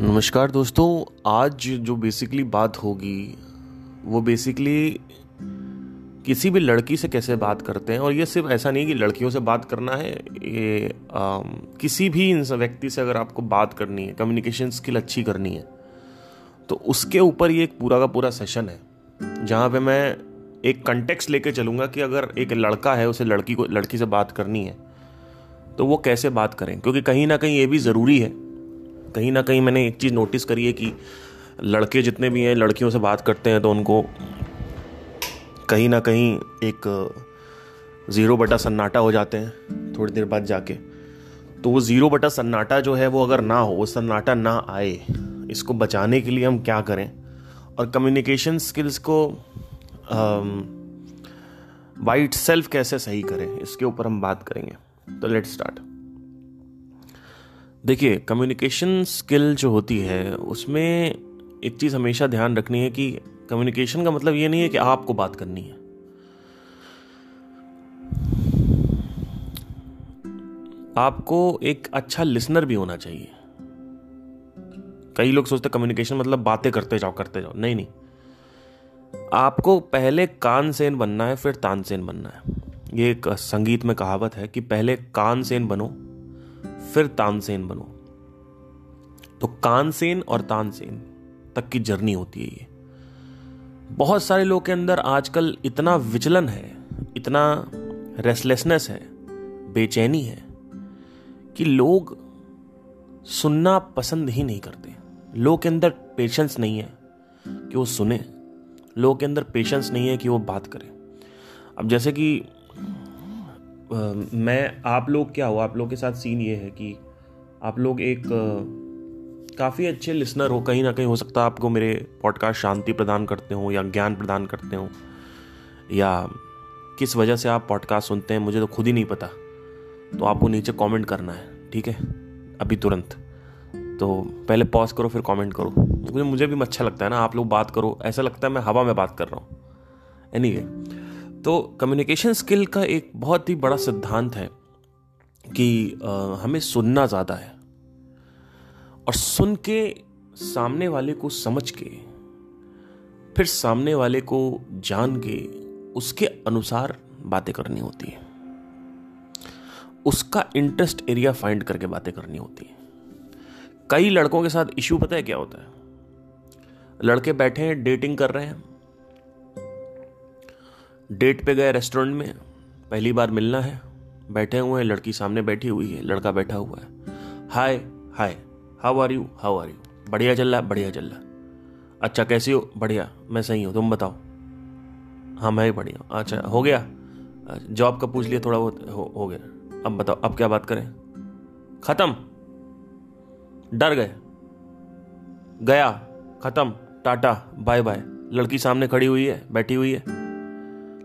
नमस्कार दोस्तों आज जो बेसिकली बात होगी वो बेसिकली किसी भी लड़की से कैसे बात करते हैं और ये सिर्फ़ ऐसा नहीं कि लड़कियों से बात करना है ये आ, किसी भी व्यक्ति से अगर आपको बात करनी है कम्युनिकेशन स्किल अच्छी करनी है तो उसके ऊपर ये एक पूरा का पूरा सेशन है जहाँ पे मैं एक कंटेक्स लेके चलूँगा कि अगर एक लड़का है उसे लड़की को लड़की से बात करनी है तो वो कैसे बात करें क्योंकि कहीं ना कहीं ये भी ज़रूरी है कहीं ना कहीं मैंने एक चीज़ नोटिस करी है कि लड़के जितने भी हैं, लड़कियों से बात करते हैं तो उनको कहीं ना कहीं एक ज़ीरो बटा सन्नाटा हो जाते हैं थोड़ी देर बाद जाके। तो वो ज़ीरो बटा सन्नाटा जो है वो अगर ना हो, वो सन्नाटा ना आए, इसको बचाने के लिए हम क्या करें? और कम्युनिकेशन स्किल्स को वाइट सेल्फ कैसे सही करें, इसके ऊपर हम बात करेंगे। तो लेट स्टार्ट देखिए कम्युनिकेशन स्किल जो होती है, उसमें एक चीज़ हमेशा ध्यान रखनी है कि कम्युनिकेशन का मतलब ये नहीं है कि आपको बात करनी है। आपको एक अच्छा लिसनर भी होना चाहिए। कई लोग सोचते कम्युनिकेशन मतलब बातें करते जाओ करते जाओ। नहीं नहीं। आपको पहले कान सेन बनना है, फिर तानसेन बनना है। ये एक संगीत में कहावत है कि पहले कान सेन बनो फिर तानसेन बनो। तो कानसेन और तानसेन तक की जर्नी होती है ये। बहुत सारे लोग के अंदर आजकल इतना विचलन है, इतना रेस्टलेसनेस है, बेचैनी है, कि लोग सुनना पसंद ही नहीं करते। लोग के अंदर पेशेंस नहीं है कि वो सुने। लोग के अंदर पेशेंस नहीं है कि वो बात करें। अब जैसे कि मैं आप लोग क्या हो? आप लोग के साथ सीन ये है कि आप लोग एक काफ़ी अच्छे लिसनर हो। कहीं ना कहीं हो सकता है आपको मेरे पॉडकास्ट शांति प्रदान करते हो या ज्ञान प्रदान करते हो। या किस वजह से आप पॉडकास्ट सुनते हैं मुझे तो खुद ही नहीं पता। तो आपको नीचे कमेंट करना है ठीक है? अभी तुरंत। तो पहले पॉज करो फिर कमेंट करो। मुझे मुझे भी अच्छा लगता है ना आप लोग बात करो। ऐसा लगता है मैं हवा में बात कर रहा हूँ। एनी anyway, तो कम्युनिकेशन स्किल का एक बहुत ही बड़ा सिद्धांत है कि आ, हमें सुनना ज़्यादा है और सुन के सामने वाले को समझ के फिर सामने वाले को जान के उसके अनुसार बातें करनी होती है। उसका इंटरेस्ट एरिया फाइंड करके बातें करनी होती है। कई लड़कों के साथ इश्यू पता है क्या होता है? लड़के बैठे हैं डेटिंग कर रहे हैं। डेट पे गए रेस्टोरेंट में पहली बार मिलना है बैठे हुए हैं लड़की सामने बैठी हुई है लड़का बैठा हुआ है। Hi hi how are you how are you बढ़िया चल रहा है बढ़िया चल रहा अच्छा कैसी हो? बढ़िया मैं सही हूँ तुम बताओ। हाँ मैं ही बढ़िया अच्छा हो गया? जॉब का पूछ लिया थोड़ा बहुत हो, हो गया। अब बताओ अब क्या बात करें? खत्म। डर गए। गया। खत्म। टाटा बाय बाय लड़की सामने खड़ी हुई है बैठी हुई है।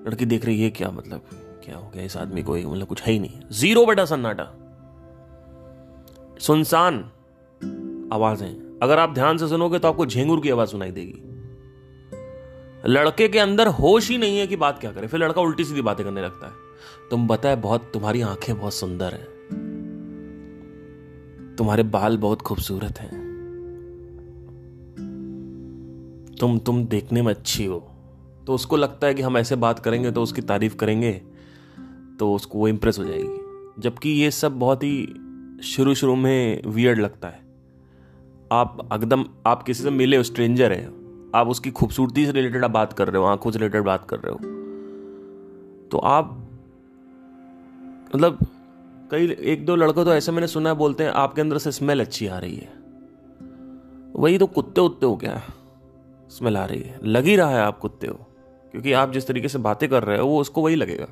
लड़की देख रही है, क्या मतलब? क्या हो गया? इस आदमी को मतलब कुछ है ही नहीं। ज़ीरो बेटा सन्नाटा। सुनसान आवाज़ें। अगर आप ध्यान से सुनोगे तो आपको झेंगुर की आवाज़ सुनाई देगी। लड़के के अंदर होश ही नहीं है कि बात क्या करे। फिर लड़का उल्टी सीधी बातें करने लगता है। तुम बताए, बहुत, तुम्हारी आँखें बहुत सुंदर हैं। तुम्हारे बाल बहुत खूबसूरत हैं। तुम तुम देखने में अच्छी हो। तो उसको लगता है कि हम ऐसे बात करेंगे तो उसकी तारीफ़ करेंगे तो उसको वो इम्प्रेस हो जाएगी। जबकि ये सब बहुत ही शुरू शुरू में वियर्ड लगता है। आप एकदम आप किसी से मिले हो स्ट्रेंजर है, आप उसकी खूबसूरती से रिलेटेड आप बात कर रहे हो, आँखों से रिलेटेड बात कर रहे हो तो आप मतलब कई एक दो लड़कों तो ऐसे मैंने सुना है बोलते हैं, आपके अंदर से स्मेल अच्छी आ रही है। वही तो कुत्ते उत्ते हो क्या स्मेल आ रही है। लग ही रहा है आप कुत्ते हो। क्योंकि आप जिस तरीके से बातें कर रहे हो, वो उसको वही लगेगा।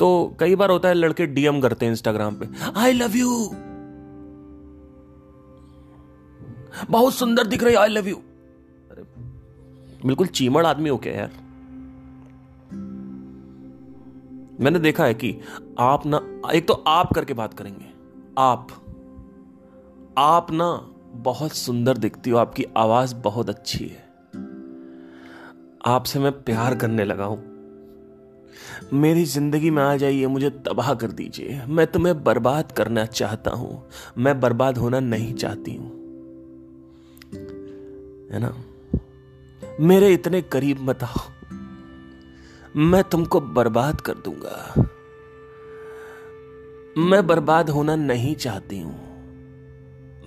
तो कई बार होता है, लड़के डीएम करते हैं इंस्टाग्राम पे आई लव यू बहुत सुंदर दिख रही आई लव यू अरे, बिल्कुल चीमड़ आदमी हो क्या यार। मैंने देखा है कि आप ना, एक तो आप करके बात करेंगे। आप आप ना बहुत सुंदर दिखती हो, आपकी आवाज़ बहुत अच्छी है। आपसे मैं प्यार करने लगा हूँ। मेरी ज़िंदगी में आ जाइए, मुझे तबाह कर दीजिए। मैं तुम्हें बर्बाद करना चाहता हूँ। मैं बर्बाद होना नहीं चाहती हूँ। है ना? मेरे इतने करीब मत आओ। मैं तुमको बर्बाद कर दूँगा। मैं बर्बाद होना नहीं चाहती हूँ।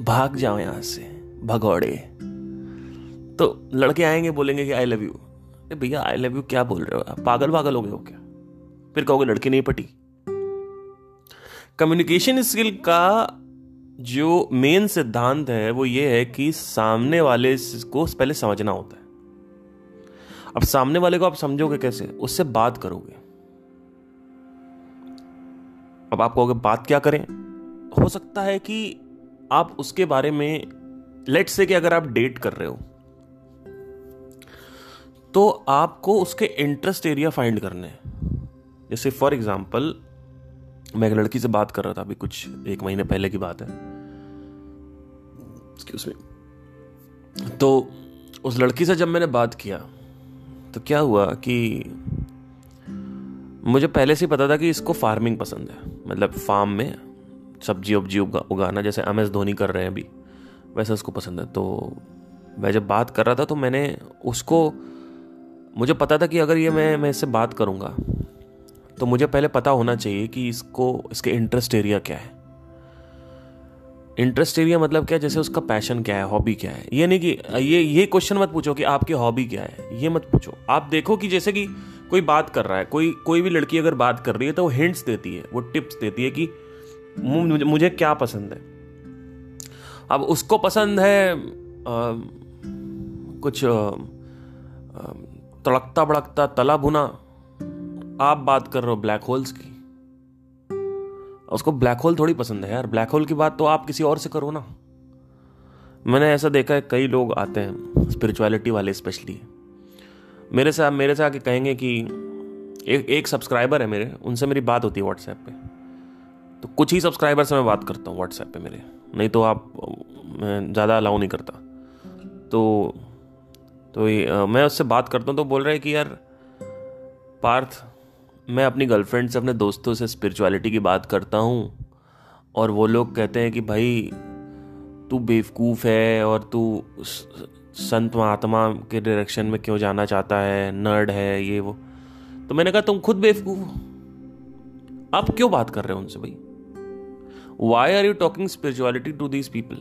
भाग जाओ यहाँ से, भगौड़े। तो लड़के आएँगे, बोलेंगे कि आई लव यू भैया आई लव यू क्या बोल रहे हो पागल पागल हो गए हो क्या? फिर कहोगे लड़की नहीं पटी। कम्युनिकेशन स्किल का जो मेन सिद्धांत है, वो ये है कि सामने वाले को पहले समझना होता है। अब सामने वाले को आप समझोगे कैसे? उससे बात करोगे। अब आप कहोगे, बात क्या करें? हो सकता है कि आप उसके बारे में लेट से कि अगर आप डेट कर रहे हो तो आपको उसके इंटरेस्ट एरिया फाइंड करने हैं। जैसे फॉर एग्ज़ाम्पल मैं एक लड़की से बात कर रहा था अभी कुछ एक महीने पहले की बात है। में तो उस लड़की से जब मैंने बात किया तो क्या हुआ कि मुझे पहले से पता था कि इसको फ़ार्मिंग पसंद है। मतलब फार्म में सब्ज़ी वब्जी उगा, उगाना जैसे एम एस धोनी कर रहे हैं अभी वैसे उसको पसंद है। तो मैं जब बात कर रहा था तो मैंने उसको मुझे पता था कि अगर ये मैं मैं इससे बात करूँगा तो मुझे पहले पता होना चाहिए कि इसको इसके इंटरेस्ट एरिया क्या है। इंटरेस्ट एरिया मतलब क्या है? जैसे उसका पैशन क्या है हॉबी क्या है। ये नहीं कि ये ये क्वेश्चन मत पूछो कि आपकी हॉबी क्या है। ये मत पूछो। आप देखो कि जैसे कि कोई बात कर रहा है कोई कोई भी लड़की अगर बात कर रही है तो वो हिंट्स देती है वो टिप्स देती है कि मुझे, मुझे क्या पसंद है। अब उसको पसंद है आ, कुछ आ, तड़कता बड़कता तला भुना। आप बात कर रहे हो ब्लैक होल्स की। उसको ब्लैक होल थोड़ी पसंद है यार। ब्लैक होल की बात तो आप किसी और से करो ना। मैंने ऐसा देखा है, कई लोग आते हैं स्पिरिचुअलिटी वाले स्पेशली मेरे से मेरे से आके कहेंगे कि, एक एक सब्सक्राइबर है मेरे, उनसे मेरी बात होती है व्हाट्सएप पे। तो कुछ ही सब्सक्राइबर से मैं बात करता हूँ व्हाट्सएप पे मेरे। नहीं तो आप, मैं ज़्यादा अलाउ नहीं करता। तो तो मैं उससे बात करता हूँ तो बोल रहे हैं कि यार, पार्थ, मैं अपनी गर्लफ्रेंड से, अपने दोस्तों से स्पिरिचुअलिटी की बात करता हूँ, और वो लोग कहते हैं कि भाई, तू बेवकूफ़ है, और तू संत महात्मा के डायरेक्शन में क्यों जाना चाहता है नर्ड है, ये वो। तो मैंने कहा, तुम खुद बेवकूफ़ हो। आप क्यों बात कर रहे हो उनसे भाई? Why are you talking spirituality to these people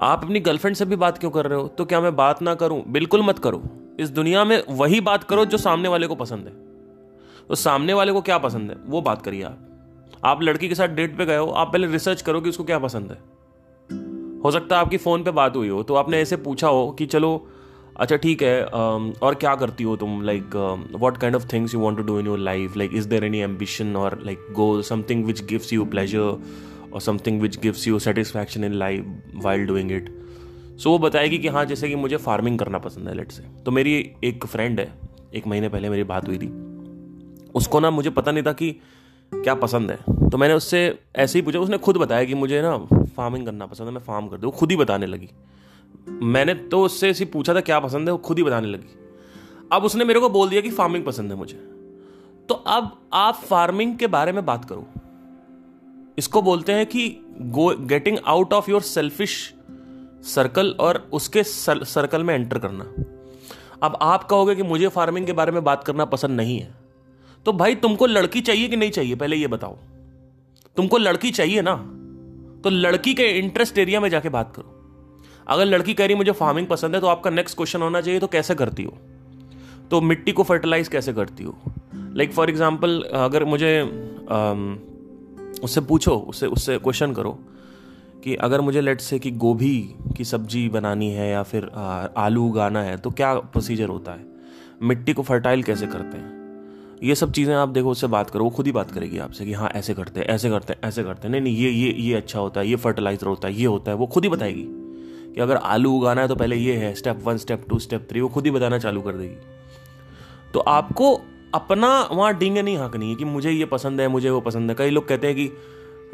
आप अपनी गर्लफ्रेंड से भी बात क्यों कर रहे हो? तो क्या मैं बात ना करूँ? बिल्कुल मत करो। इस दुनिया में वही बात करो जो सामने वाले को पसंद है। तो सामने वाले को क्या पसंद है? वो बात करिए आप। आप लड़की के साथ डेट पे गए हो, आप पहले रिसर्च करो कि उसको क्या पसंद है। हो सकता है आपकी फ़ोन पे बात हुई हो तो आपने ऐसे पूछा हो कि चलो अच्छा ठीक है और क्या करती हो तुम? Like what kind of things you want to do in your life like is there any ambition और like goal something which gives you pleasure और something which gives you satisfaction in life while doing it so वो बताएगी कि हाँ जैसे कि मुझे farming करना पसंद है लेट से तो मेरी एक फ्रेंड है, एक महीने पहले मेरी बात हुई थी। उसको ना मुझे पता नहीं था कि क्या पसंद है। तो मैंने उससे ऐसे ही पूछा, उसने खुद बताया कि मुझे ना फ़ार्मिंग करना पसंद है, मैं फार्म कर दूँ। खुद ही बताने लगी। मैंने तो उससे ऐसे पूछा था क्या पसंद है, वो खुद ही बताने लगी। अब उसने मेरे को बोल दिया कि फ़ार्मिंग पसंद है मुझे। तो अब आप फ़ार्मिंग के बारे में बात करो। इसको बोलते हैं कि go getting out of your selfish circle और उसके सर, सर्कल में एंटर करना। अब आप कहोगे कि मुझे फ़ार्मिंग के बारे में बात करना पसंद नहीं है। तो भाई तुमको लड़की चाहिए कि नहीं चाहिए? पहले ये बताओ। तुमको लड़की चाहिए ना? तो लड़की के इंटरेस्ट एरिया में जाके बात करो। अगर लड़की कह रही मुझे फ़ार्मिंग पसंद है तो आपका नेक्स्ट क्वेश्चन होना चाहिए तो कैसे करती हो? तो मिट्टी को फर्टिलाइज कैसे करती हो? लाइक फॉर एग्ज़ाम्पल अगर मुझे उससे पूछो, उससे उससे क्वेश्चन करो कि अगर मुझे लेट से कि गोभी की सब्ज़ी बनानी है या फिर आलू उगाना है तो क्या प्रोसीजर होता है? मिट्टी को फर्टाइल कैसे करते हैं? ये सब चीज़ें आप देखो, उससे बात करो, वो खुद ही बात करेगी आपसे कि हाँ ऐसे करते हैं, ऐसे करते हैं, ऐसे करते हैं। नहीं नहीं, ये ये ये अच्छा होता है, ये फर्टिलाइज़र होता है, ये होता है, वो खुद ही बताएगी कि अगर आलू उगाना है तो पहले ये है step one step two step three वो खुद ही बताना चालू कर देगी। तो आपको अपना वहाँ डींगे नहीं हाँकनी है कि मुझे ये पसंद है मुझे वो पसंद है। कई लोग कहते हैं कि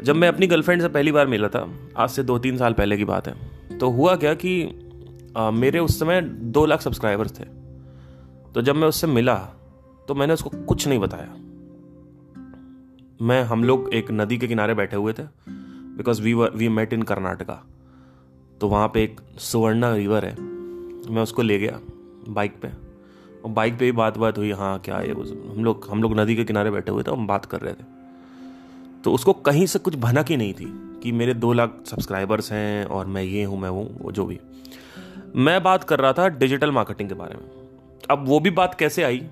जब मैं अपनी गर्लफ्रेंड से पहली बार मिला था आज से दो तीन साल पहले की बात है तो हुआ क्या कि आ, मेरे उस समय दो लाख सब्सक्राइबर्स थे। तो जब मैं उससे मिला तो मैंने उसको कुछ नहीं बताया। मैं हम लोग एक नदी के किनारे बैठे हुए थे because we we met in Karnataka तो वहाँ पे एक सुवर्णा रिवर है मैं उसको ले गया बाइक पे। बाइक पे भी बात बात हुई हाँ क्या ये हम लोग हम लोग नदी के किनारे बैठे हुए थे, हम बात कर रहे थे। तो उसको कहीं से कुछ भनक ही नहीं थी कि मेरे दो लाख सब्सक्राइबर्स हैं और मैं ये हूँ, मैं वो वो जो भी। मैं बात कर रहा था डिजिटल मार्केटिंग के बारे में। अब वो भी बात कैसे आई?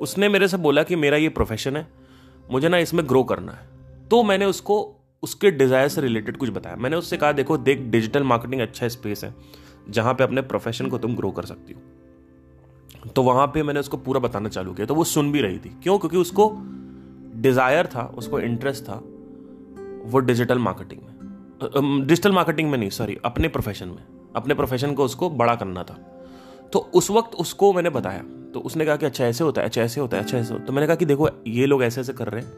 उसने मेरे से बोला कि मेरा ये प्रोफेशन है, मुझे ना इसमें ग्रो करना है। तो मैंने उसको, उसके डिज़ायर से रिलेटेड कुछ बताया। मैंने उससे कहा, देखो, देख डिजिटल मार्केटिंग अच्छा स्पेस है, जहाँ पे अपने प्रोफेशन को तुम ग्रो कर सकती हो। तो वहाँ पे मैंने उसको पूरा बताना चालू किया तो वो सुन भी रही थी। क्यों? क्योंकि उसको डिज़ायर था, उसको इंटरेस्ट था वो डिजिटल मार्केटिंग में। डिजिटल मार्केटिंग में नहीं सॉरी अपने प्रोफेशन में। अपने प्रोफेशन को उसको बड़ा करना था। तो उस वक्त उसको मैंने बताया तो उसने कहा कि अच्छा ऐसे होता है अच्छा ऐसे होता है अच्छा ऐसे होता है। तो मैंने कहा कि देखो, ये लोग ऐसे ऐसे कर रहे हैं,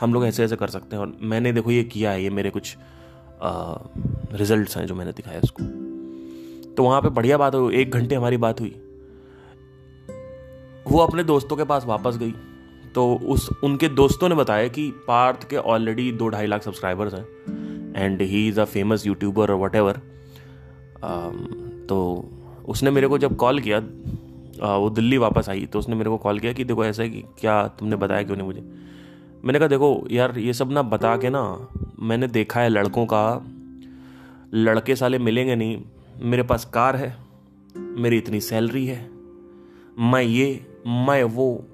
हम लोग ऐसे ऐसे कर सकते हैं, और मैंने देखो, ये किया है, ये मेरे कुछ रिजल्ट्स हैं जो मैंने दिखाया उसको। तो वहाँ पे बढ़िया बात हुई, एक घंटे हमारी बात हुई। वो अपने दोस्तों के पास वापस गई। तो उस उनके दोस्तों ने बताया कि पार्थ के ऑलरेडी दो ढाई लाख सब्सक्राइबर्स हैं। And he is a famous YouTuber और वट एवर तो उसने मेरे को जब कॉल किया आ, वो दिल्ली वापस आई तो उसने मेरे को कॉल किया कि देखो ऐसा है कि क्या तुमने बताया क्यों नहीं मुझे? मैंने कहा देखो यार ये सब ना बता के ना मैंने देखा है लड़कों का लड़के साले मिलेंगे नहीं मेरे पास कार है मेरी इतनी सैलरी है मैं ये मैं वो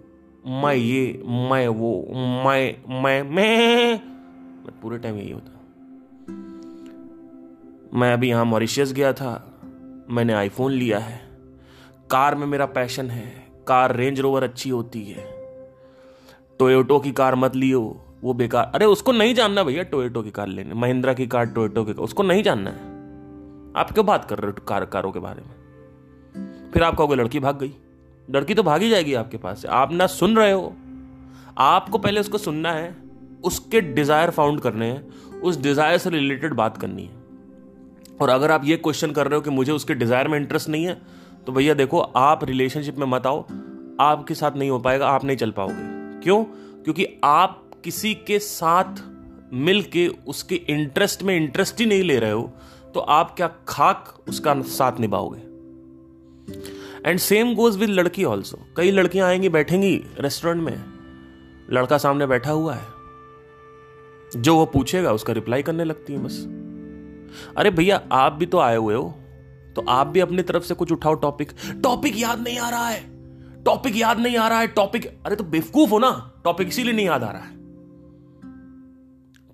मैं ये मैं वो मैं मैं मैं पूरे टाइम यही होता। मैं अभी यहाँ मॉरिशियस गया था। मैंने आईफोन लिया है। कार में मेरा पैशन है। कार रेंज रोवर अच्छी होती है। टोयोटो की कार मत लियो। वो बेकार। अरे उसको नहीं जानना भैया टोयोटो की कार लेने। महिंद्रा की कार टोयोटो की कार। उसको नहीं जानना है। आप क्यों बात कर रहे हो कार, कारों के बारे में? फिर आप कहोगे लड़की भाग गई। लड़की तो भागी जाएगी आपके पास से। आप ना सुन रहे हो। आपको पहले उसको सुनना है, उसके डिज़ायर फाउंड करने हैं, उस डिज़ायर से रिलेटेड बात करनी है। और अगर आप ये क्वेश्चन कर रहे हो कि मुझे उसके डिज़ायर में इंटरेस्ट नहीं है तो भैया देखो, आप रिलेशनशिप में मत आओ। आपके साथ नहीं हो पाएगा, आप नहीं चल पाओगे। क्यों? क्योंकि आप किसी के साथ मिल के उसके इंटरेस्ट में इंटरेस्ट ही नहीं ले रहे हो तो आप क्या खाक उसका साथ निभाओगे? एंड सेम गोज विद लड़की ऑल्सो कई लड़कियाँ आएँगी, बैठेंगी रेस्टोरेंट में। लड़का सामने बैठा हुआ है। जो वो पूछेगा, उसका रिप्लाई करने लगती है बस। अरे भैया, आप भी तो आए हुए हो। तो आप भी अपनी तरफ़ से कुछ उठाओ टॉपिक टॉपिक याद नहीं आ रहा है। टॉपिक याद नहीं आ रहा है। टॉपिक अरे तो बेवकूफ़ हो ना। टॉपिक इसीलिए नहीं याद आ रहा है।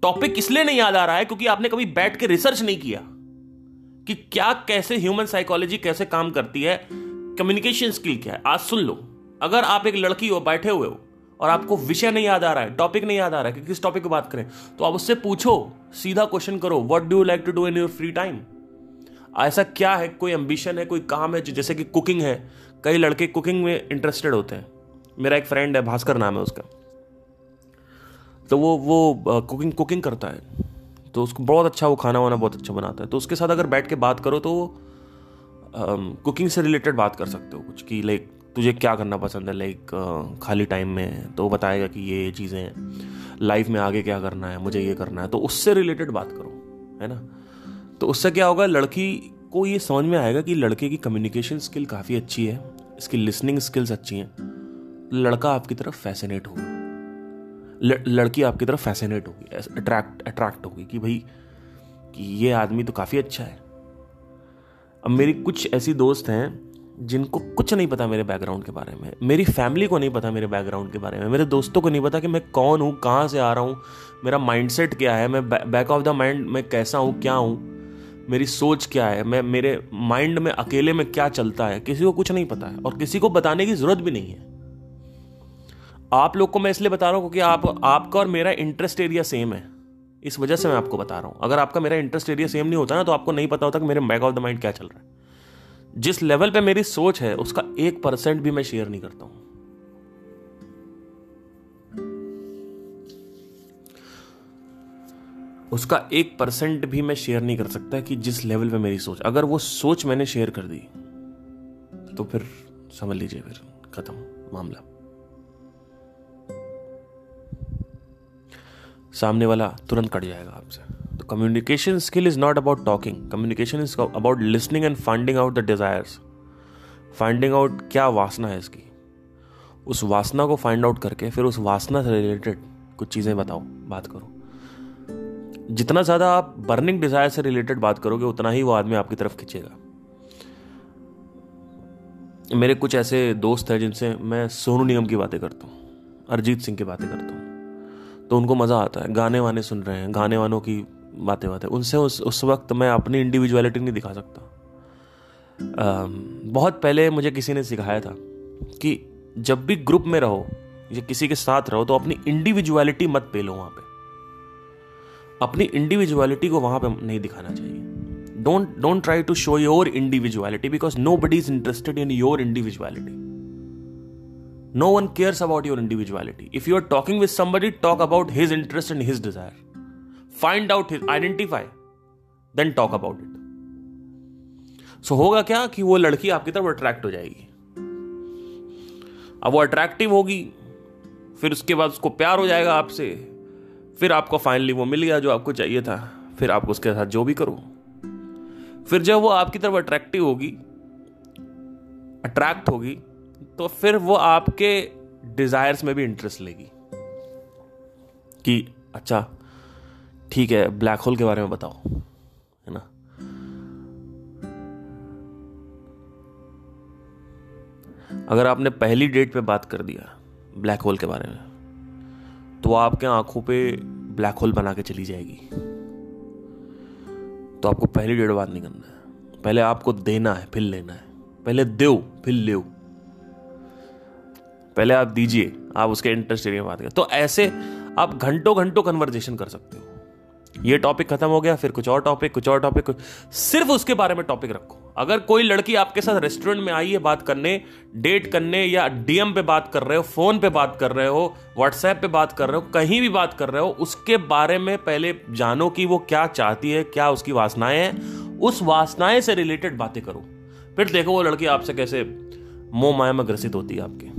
टॉपिक इसलिए नहीं याद आ रहा है क्योंकि आपने कभी बैठ के रिसर्च नहीं किया कि क्या, कैसे ह्यूमन साइकोलॉजी कैसे काम करती है। कम्युनिकेशन स्किल क्या है? आज सुन लो। अगर आप एक लड़की हो, बैठे हुए हो, और आपको विषय नहीं याद आ रहा है टॉपिक नहीं याद आ रहा है, कि किस टॉपिक की बात करें तो आप उससे पूछो, सीधा क्वेश्चन करो what do you like to do in your free time ऐसा क्या है? कोई एम्बिशन है, कोई काम है, जैसे कि कुकिंग है। कई लड़के कुकिंग में इंटरेस्टेड होते हैं। मेरा एक फ्रेंड है, भास्कर नाम है उसका। तो वो वो कुकिंग कुकिंग करता है। तो उसको बहुत अच्छा वो खाना वाना बहुत अच्छा बनाता है। तो उसके साथ अगर बैठ के बात करो तो कुकिंग से रिलेटेड बात कर सकते हो कुछ कि लाइक तुझे क्या करना पसंद है लाइक खाली टाइम में? तो बताएगा कि ये ये चीज़ें हैं। लाइफ में आगे क्या करना है, मुझे ये करना है। तो उससे रिलेटेड बात करो, है ना? तो उससे क्या होगा, लड़की को ये समझ में आएगा कि लड़के की कम्युनिकेशन स्किल काफ़ी अच्छी है, इसकी लिसनिंग स्किल्स अच्छी हैं। लड़का आपकी तरफ़ फैसिनेट होगा। लड़की आपकी तरफ़ फैसिनेट होगी अट्रैक्ट अट्रैक्ट होगी कि भाई, कि ये आदमी तो काफ़ी अच्छा है। अब मेरी कुछ ऐसी दोस्त हैं जिनको कुछ नहीं पता मेरे बैकग्राउंड के बारे में। मेरी फैमिली को नहीं पता मेरे बैकग्राउंड के बारे में। मेरे दोस्तों को नहीं पता कि मैं कौन हूँ, कहाँ से आ रहा हूँ, मेरा माइंडसेट क्या है, मैं बैक ऑफ़ द माइंड मैं कैसा हूँ, क्या हूँ, मेरी सोच क्या है, मैं, मेरे माइंड में अकेले में क्या चलता है, किसी को कुछ नहीं पता है और किसी को बताने की ज़रूरत भी नहीं है। आप लोग को मैं इसलिए बता रहा हूँ क्योंकि आप, आपका और मेरा इंटरेस्ट एरिया सेम है। इस वजह से मैं आपको बता रहा हूँ। अगर आपका मेरा इंटरेस्ट एरिया सेम नहीं होता ना तो आपको नहीं पता होता कि मेरे बैक ऑफ़ द माइंड क्या चल रहा है। जिस लेवल पे मेरी सोच है, उसका एक परसेंट भी मैं शेयर नहीं करता हूँ। उसका एक परसेंट भी मैं शेयर नहीं कर सकता कि जिस लेवल पे मेरी सोच, अगर वो सोच मैंने शेयर कर दी तो फिर समझ लीजिए, फिर खत्म, मामला। सामने वाला तुरंत कट जाएगा आपसे। तो communication skill is not about talking communication is about listening and finding out the desires finding out क्या वासना है इसकी। उस वासना को फाइंड आउट करके फिर उस वासना से रिलेटेड कुछ चीज़ें बताओ, बात करो। जितना ज़्यादा आप बर्निंग डिज़ायर से रिलेटेड बात करोगे, उतना ही वो आदमी आपकी तरफ़ खींचेगा। मेरे कुछ ऐसे दोस्त हैं जिनसे मैं सोनू निगम की बातें करता हूँ, अरिजीत सिंह की बातें करता हूँ। तो उनको मज़ा आता है। गाने वाने सुन रहे हैं गाने वानों की बातें बातें। उनसे उस उस वक्त मैं अपनी इंडिविजुअलिटी नहीं दिखा सकता। आ, बहुत पहले मुझे किसी ने सिखाया था कि जब भी ग्रुप में रहो या किसी के साथ रहो तो अपनी इंडिविजुअलिटी मत पेलो वहाँ पे। अपनी इंडिविजुअलिटी को वहाँ पे नहीं दिखाना चाहिए। Don't don't try to show your individuality because nobody is interested in your individuality no one cares about your individuality if you are talking with somebody talk about his interest and his desire find out his identify then talk about it so होगा क्या कि वो लड़की आपकी तरफ़ attract हो जाएगी? अब वो अट्रैक्टिव होगी, फिर उसके बाद उसको प्यार हो जाएगा आपसे, फिर आपको फाइनली वो मिल गया जो आपको चाहिए था, फिर आप उसके साथ जो भी करो। फिर जब वो आपकी तरफ़ अट्रैक्टिव होगी अट्रैक्ट होगी तो फिर वो आपके डिजायर्स में भी इंटरेस्ट लेगी कि अच्छा ठीक है ब्लैक होल के बारे में बताओ, है ना? अगर आपने पहली डेट पे बात कर दिया ब्लैक होल के बारे में तो आपके आँखों पे ब्लैक होल बना के चली जाएगी। तो आपको पहली डेट बात नहीं करना है। पहले आपको देना है, फिर लेना है। पहले दो, फिर ले। पहले आप दीजिए, आप उसके इंटरेस्ट एरिया में बात करें। तो ऐसे आप घंटों घंटों कन्वर्जेशन कर सकते हो। ये टॉपिक खत्म हो गया, फिर कुछ और टॉपिक कुछ और टॉपिक सिर्फ़ उसके बारे में टॉपिक रखो। अगर कोई लड़की आपके साथ रेस्टोरेंट में आई है बात करने डेट करने या डीएम पे बात कर रहे हो फ़ोन पे बात कर रहे हो व्हाट्सएप पे बात कर रहे हो, कहीं भी बात कर रहे हो, उसके बारे में पहले जानो कि वो क्या चाहती है, क्या उसकी वासनाएँ हैं। उस वासनाएँ से रिलेटेड बातें करो। फिर देखो वो लड़की आपसे कैसे मोह माया में ग्रसित होती है आपके।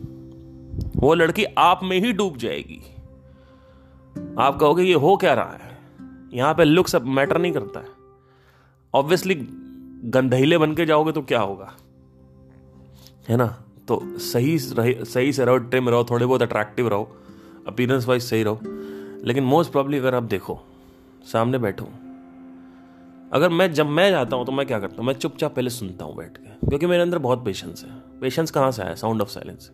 वो लड़की आप में ही डूब जाएगी। आप कहोगे, ये हो क्या रहा है? यहाँ पे लुक्स मैटर नहीं करता है। ऑब्वियसली गंधैले बन के जाओगे तो क्या होगा? है ना? तो सही सही से रहो ट्रिम रहो, थोड़े बहुत अट्रैक्टिव रहो अपीरेंस वाइज सही रहो। लेकिन मोस्ट प्रॉब्ली अगर आप देखो, सामने बैठो, अगर मैं जब मैं जाता हूँ तो मैं क्या करता हूँ? मैं चुपचाप पहले सुनता हूँ बैठ के, क्योंकि मेरे अंदर बहुत पेशेंस है। पेशेंस कहाँ से आया? Sound of silence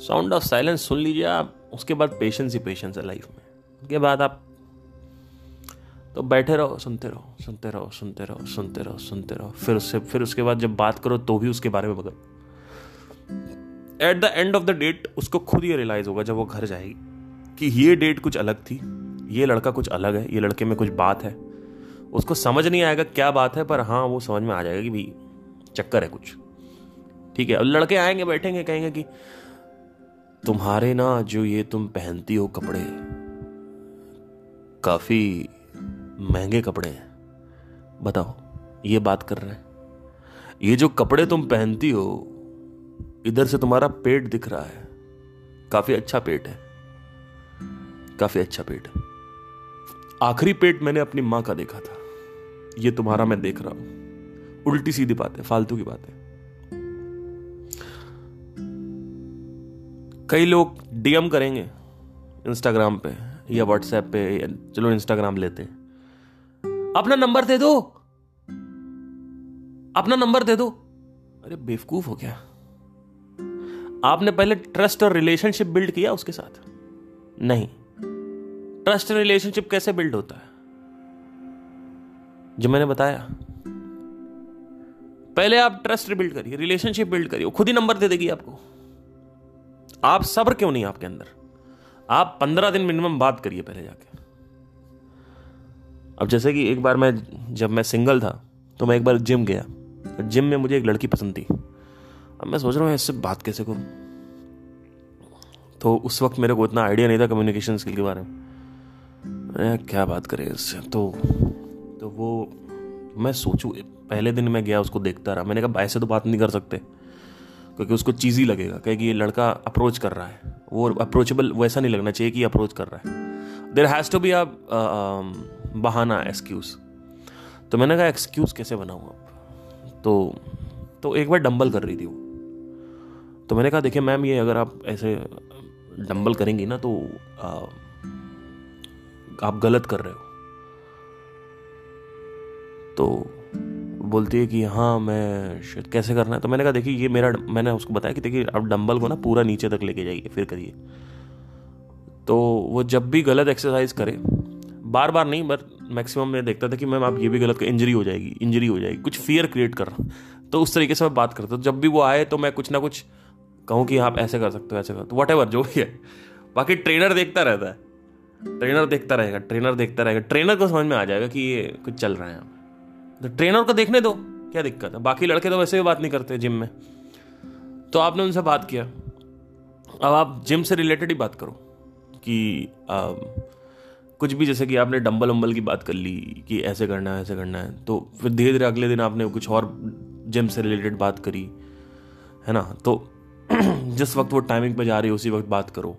sound of silence सुन लीजिए आप, उसके बाद पेशेंस ही पेशेंस है लाइफ में। उसके बाद आप तो बैठे रहो, सुनते रहो सुनते रहो सुनते रहो सुनते रहो सुनते रहो। फिर उससे, फिर उसके बाद जब बात करो तो भी उसके बारे में बगल। At the end of the date उसको खुद ये रियलाइज़ होगा जब वो घर जाएगी कि ये डेट कुछ अलग थी, ये लड़का कुछ अलग है, ये लड़के में कुछ बात है। उसको समझ नहीं आएगा क्या बात है, पर हाँ वो समझ में आ जाएगा कि भाई, चक्कर है कुछ। ठीक है, अब लड़के आएँगे, बैठेंगे, कहेंगे कि तुम्हारे ना जो ये तुम पहनती हो कपड़े, काफ़ी महँगे कपड़े हैं। बताओ, ये बात कर रहे हैं। ये जो कपड़े तुम पहनती हो, इधर से तुम्हारा पेट दिख रहा है। काफ़ी अच्छा पेट है। काफ़ी अच्छा पेट आखिरी पेट मैंने अपनी माँ का देखा था। ये तुम्हारा मैं देख रहा हूँ। उल्टी सीधी बात फालतू की बात कई लोग डीएम करेंगे इंस्टाग्राम पे या व्हाट्सएप पे, या चलो इंस्टाग्राम लेते हैं। अपना नंबर दे दो। अपना नंबर दे दो। अरे, बेवकूफ़ हो क्या? आपने पहले ट्रस्ट और रिलेशनशिप बिल्ड किया उसके साथ? नहीं। ट्रस्ट रिलेशनशिप कैसे बिल्ड होता है? जो मैंने बताया। पहले आप ट्रस्ट बिल्ड करिए रिलेशनशिप बिल्ड करिए। खुद ही नंबर दे देगी आपको। आप सब्र क्यों नहीं आपके अंदर? आप पंद्रह दिन मिनिमम बात करिए पहले जाके। अब जैसे कि एक बार मैं, जब मैं सिंगल था तो मैं एक बार जिम गया। जिम में मुझे एक लड़की पसंद थी। अब मैं सोच रहा हूँ, इससे बात कैसे करूँ? तो उस वक्त मेरे को इतना आइडिया नहीं था कम्युनिकेशन स्किल के बारे में। क्या बात करें इससे? तो तो वो, मैं सोचूँ, पहले दिन मैं गया, उसको देखता रहा। मैंने कहा ऐसे तो बात नहीं कर सकते। क्योंकि उसको चीज़ी लगेगा कहे कि ये लड़का अप्रोच कर रहा है। वो अप्रोचेबल वैसा नहीं लगना चाहिए कि अप्रोच कर रहा है। There has to be a बहाना एक्सक्यूज़ तो मैंने कहा एक्सक्यूज़ कैसे बनाऊँ अब तो तो एक बार डंबल कर रही थी वो। तो मैंने कहा देखिए मैम ये अगर आप ऐसे डंबल करेंगी ना तो आ, आप गलत कर रहे हो। तो बोलती है कि हाँ मैं शायद कैसे करना है? तो मैंने कहा, देखिए, ये मेरा मैंने उसको बताया कि, देखिए, आप डंबल को ना पूरा नीचे तक लेके जाइए, फिर करिए। तो वो जब भी गलत एक्सरसाइज करे बार बार नहीं, बट मैक्सिमम मैं देखता था कि मैम, आप ये भी गलत इंजरी हो जाएगी इंजरी हो जाएगी। कुछ फियर क्रिएट कर रहा तो उस तरीके से मैं बात करता हूँ। जब भी वो आए तो मैं कुछ ना कुछ कहूँ कि, आप ऐसे कर सकते हो, ऐसे कर तो वट जो भी है। बाकी ट्रेनर देखता रहता है। ट्रेनर देखता रहेगा ट्रेनर देखता रहेगा। ट्रेनर को समझ में आ जाएगा कि ये कुछ चल रहा है तो ट्रेनर को देखने दो। क्या दिक्कत है? बाकी लड़के तो वैसे भी बात नहीं करते जिम में। तो आपने उनसे बात किया। अब आप जिम से रिलेटेड ही बात करो कि आ, कुछ भी जैसे कि आपने डंबल वम्बल की बात कर ली कि ऐसे करना है ऐसे करना है तो फिर धीरे धीरे अगले दिन आपने कुछ और जिम से रिलेटेड बात करी है ना? तो जिस वक्त वो टाइमिंग पे जा रही है उसी वक्त बात करो।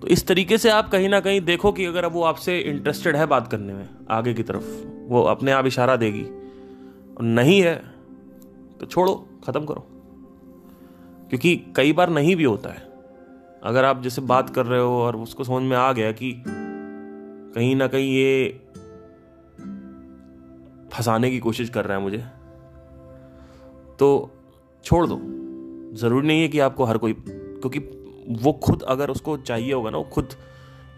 तो इस तरीके से आप कहीं ना कहीं देखो कि अगर वो आपसे इंटरेस्टेड है बात करने में आगे की तरफ़ वो अपने आप इशारा देगी। नहीं है तो छोड़ो, ख़त्म करो। क्योंकि कई बार नहीं भी होता है। अगर आप जैसे बात कर रहे हो और उसको समझ में आ गया कि कहीं ना कहीं ये फंसाने की कोशिश कर रहा है मुझे तो छोड़ दो। ज़रूरी नहीं है कि आपको हर कोई, क्योंकि वो खुद अगर उसको चाहिए होगा ना, वो खुद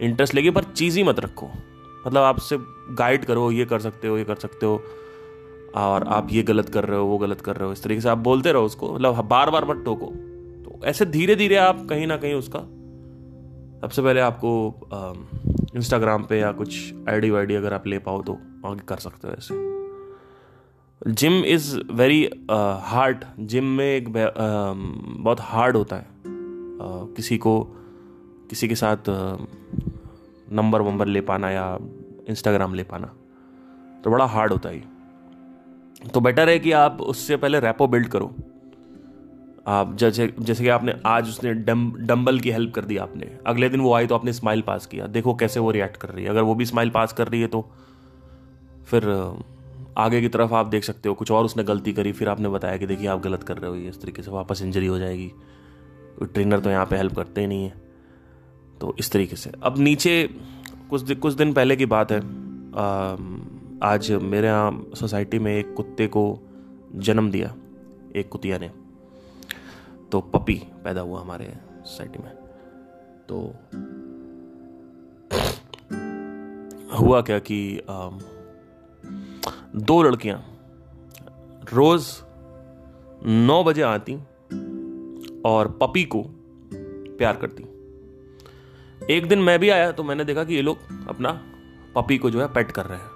इंटरेस्ट लेगी, पर चीज़ ही मत रखो। मतलब आपसे गाइड करो, ये कर सकते हो, ये कर सकते हो, और आप ये गलत कर रहे हो, वो गलत कर रहे हो, इस तरीके से आप बोलते रहो उसको मतलब बार बार मत टोको। तो ऐसे धीरे धीरे आप कहीं ना कहीं उसका, सबसे पहले आपको इंस्टाग्राम पे या कुछ आईडी वाईडी अगर आप ले पाओ तो आगे कर सकते हो ऐसे। Gym is very hard gym में एक बहुत हार्ड होता है। किसी को, किसी के साथ नंबर वंबर ले पाना या इंस्टाग्राम ले पाना। तो बड़ा हार्ड होता है तो बेटर है कि आप उससे पहले रैपो बिल्ड करो। आप जैसे जैसे कि आपने, आज उसने डम डम्बल की हेल्प कर दी आपने। अगले दिन वो आई तो आपने स्माइल पास किया। देखो कैसे वो रिएक्ट कर रही है। अगर वो भी स्माइल पास कर रही है तो फिर आगे की तरफ़ आप देख सकते हो। कुछ और उसने गलती करी, फिर आपने बताया कि देखिए आप गलत कर रहे हो इस तरीके से वापस इंजरी हो जाएगी। ट्रेनर तो यहाँ पे हेल्प करते ही नहीं है। तो इस तरीके से। अब नीचे कुछ दि, कुछ दिन पहले की बात है। आ, आज मेरे यहाँ सोसाइटी में एक कुत्ते को जन्म दिया एक कुतिया ने। तो पपी पैदा हुआ हमारे सोसाइटी में। तो हुआ क्या कि आ, दो लड़कियाँ रोज नौ बजे आती और पपी को प्यार करती। एक दिन मैं भी आया तो मैंने देखा कि ये लोग अपना पपी को जो है पेट कर रहे हैं।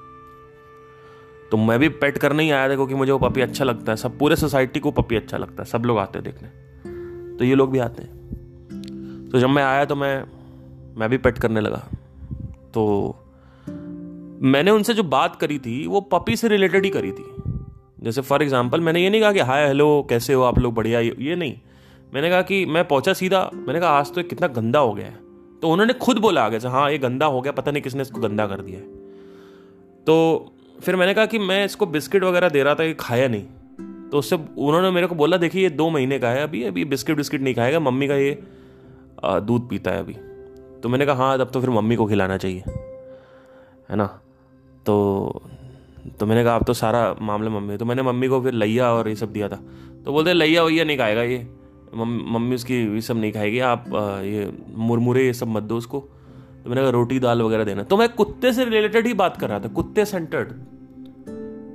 तो मैं भी पेट करने ही आया था क्योंकि मुझे वो पपी अच्छा लगता है। सब पूरे सोसाइटी को पपी अच्छा लगता है, सब लोग आते हैं देखने। तो ये लोग भी आते हैं। तो जब मैं आया तो मैं मैं भी पेट करने लगा। तो मैंने उनसे जो बात करी थी, वो पपी से रिलेटेड ही करी थी। जैसे फॉर एग्ज़ाम्पल मैंने ये नहीं कहा कि, हाय हेलो कैसे हो आप लोग, बढ़िया, ये नहीं। मैंने कहा कि, मैं पहुँचा सीधा। मैंने कहा, आज तो कितना गंदा हो गया है। तो उन्होंने खुद बोला आगे से हाँ ये गंदा हो गया, पता नहीं किसने इसको गंदा कर दिया है। तो फिर मैंने कहा कि मैं इसको बिस्किट वगैरह दे रहा था कि खाया नहीं। तो उससे उन्होंने मेरे को बोला, देखिए, ये दो महीने का है अभी अभी बिस्किट बिस्किट नहीं खाएगा, मम्मी का ये दूध पीता है अभी। तो मैंने कहा हाँ तब तो फिर मम्मी को खिलाना चाहिए। है ना? तो तो मैंने कहा, अब तो सारा मामला मम्मी तो मैंने मम्मी को फिर लैया और ये सब दिया था। तो बोलते लैया वैया नहीं खाएगा ये। मम्मी उसकी ये सब नहीं खाएगी, आप ये मुरमुरे ये सब मत दो उसको। तो मैंने कहा, रोटी, दाल वगैरह देना। तो मैं कुत्ते से रिलेटेड ही बात कर रहा था, कुत्ते सेंटर्ड